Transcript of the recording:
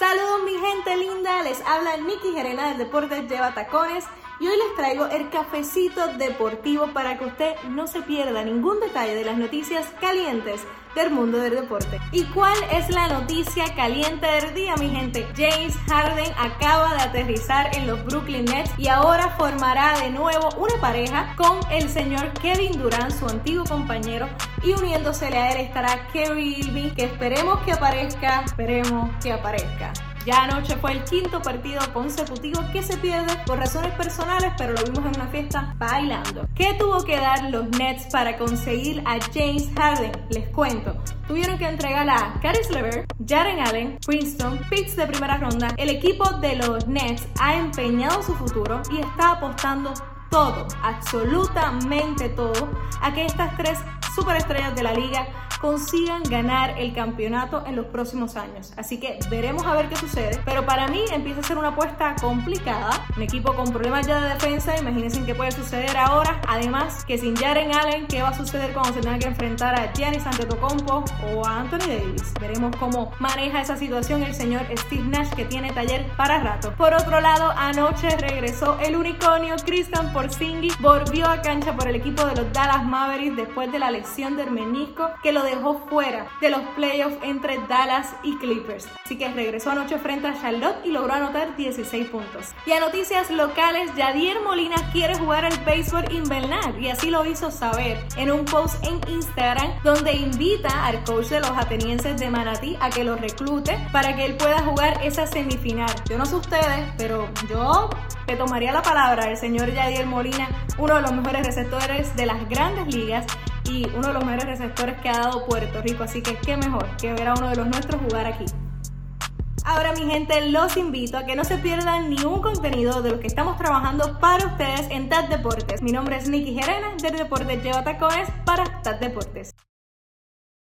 Saludos mi gente linda, les habla Nikki Gerena del Deportes Lleva Tacones y hoy les traigo el cafecito deportivo para que usted no se pierda ningún detalle de las noticias calientes del mundo del deporte. ¿Y cuál es la noticia caliente del día, mi gente? James Harden acaba de aterrizar en los Brooklyn Nets y ahora formará de nuevo una pareja con el señor Kevin Durant, su antiguo compañero, y uniéndosele a él estará Kerry Irving, que esperemos que aparezca, esperemos que aparezca. Ya anoche fue el quinto partido consecutivo que se pierde por razones personales, pero lo vimos en una fiesta bailando. ¿Qué tuvo que dar los Nets para conseguir a James Harden? Les cuento. Tuvieron que entregar a Caris LeVert, Jaren Allen, Princeton, picks de primera ronda. El equipo de los Nets ha empeñado su futuro y está apostando todo, absolutamente todo, a que estas tres superestrellas de la liga consigan ganar el campeonato en los próximos años. Así que veremos a ver qué sucede. Pero para mí empieza a ser una apuesta complicada. Un equipo con problemas ya de defensa. Imagínense qué puede suceder ahora. Además, que sin Jaren Allen, ¿qué va a suceder cuando se tenga que enfrentar a Giannis Antetokounmpo o a Anthony Davis? Veremos cómo maneja esa situación el señor Steve Nash, que tiene taller para rato. Por otro lado, anoche regresó el unicornio Christian Porzingis. Volvió a cancha por el equipo de los Dallas Mavericks después de la lección del menisco que lo dejó fuera de los playoffs entre Dallas y Clippers. Así que regresó anoche frente a Charlotte y logró anotar 16 puntos. Y a noticias locales, Yadier Molina quiere jugar al béisbol invernal y así lo hizo saber en un post en Instagram donde invita al coach de los atenienses de Manatí a que lo reclute para que él pueda jugar esa semifinal. Yo no sé ustedes, pero yo te tomaría la palabra el señor Yadier Molina, uno de los mejores receptores de las grandes ligas y uno de los mejores receptores que ha dado Puerto Rico. Así que qué mejor que ver a uno de los nuestros jugar aquí. Ahora mi gente, los invito a que no se pierdan ni un contenido de lo que estamos trabajando para ustedes en TAD Deportes. Mi nombre es Nicky Gerena del Deportes Lleva Tacones para TAD Deportes.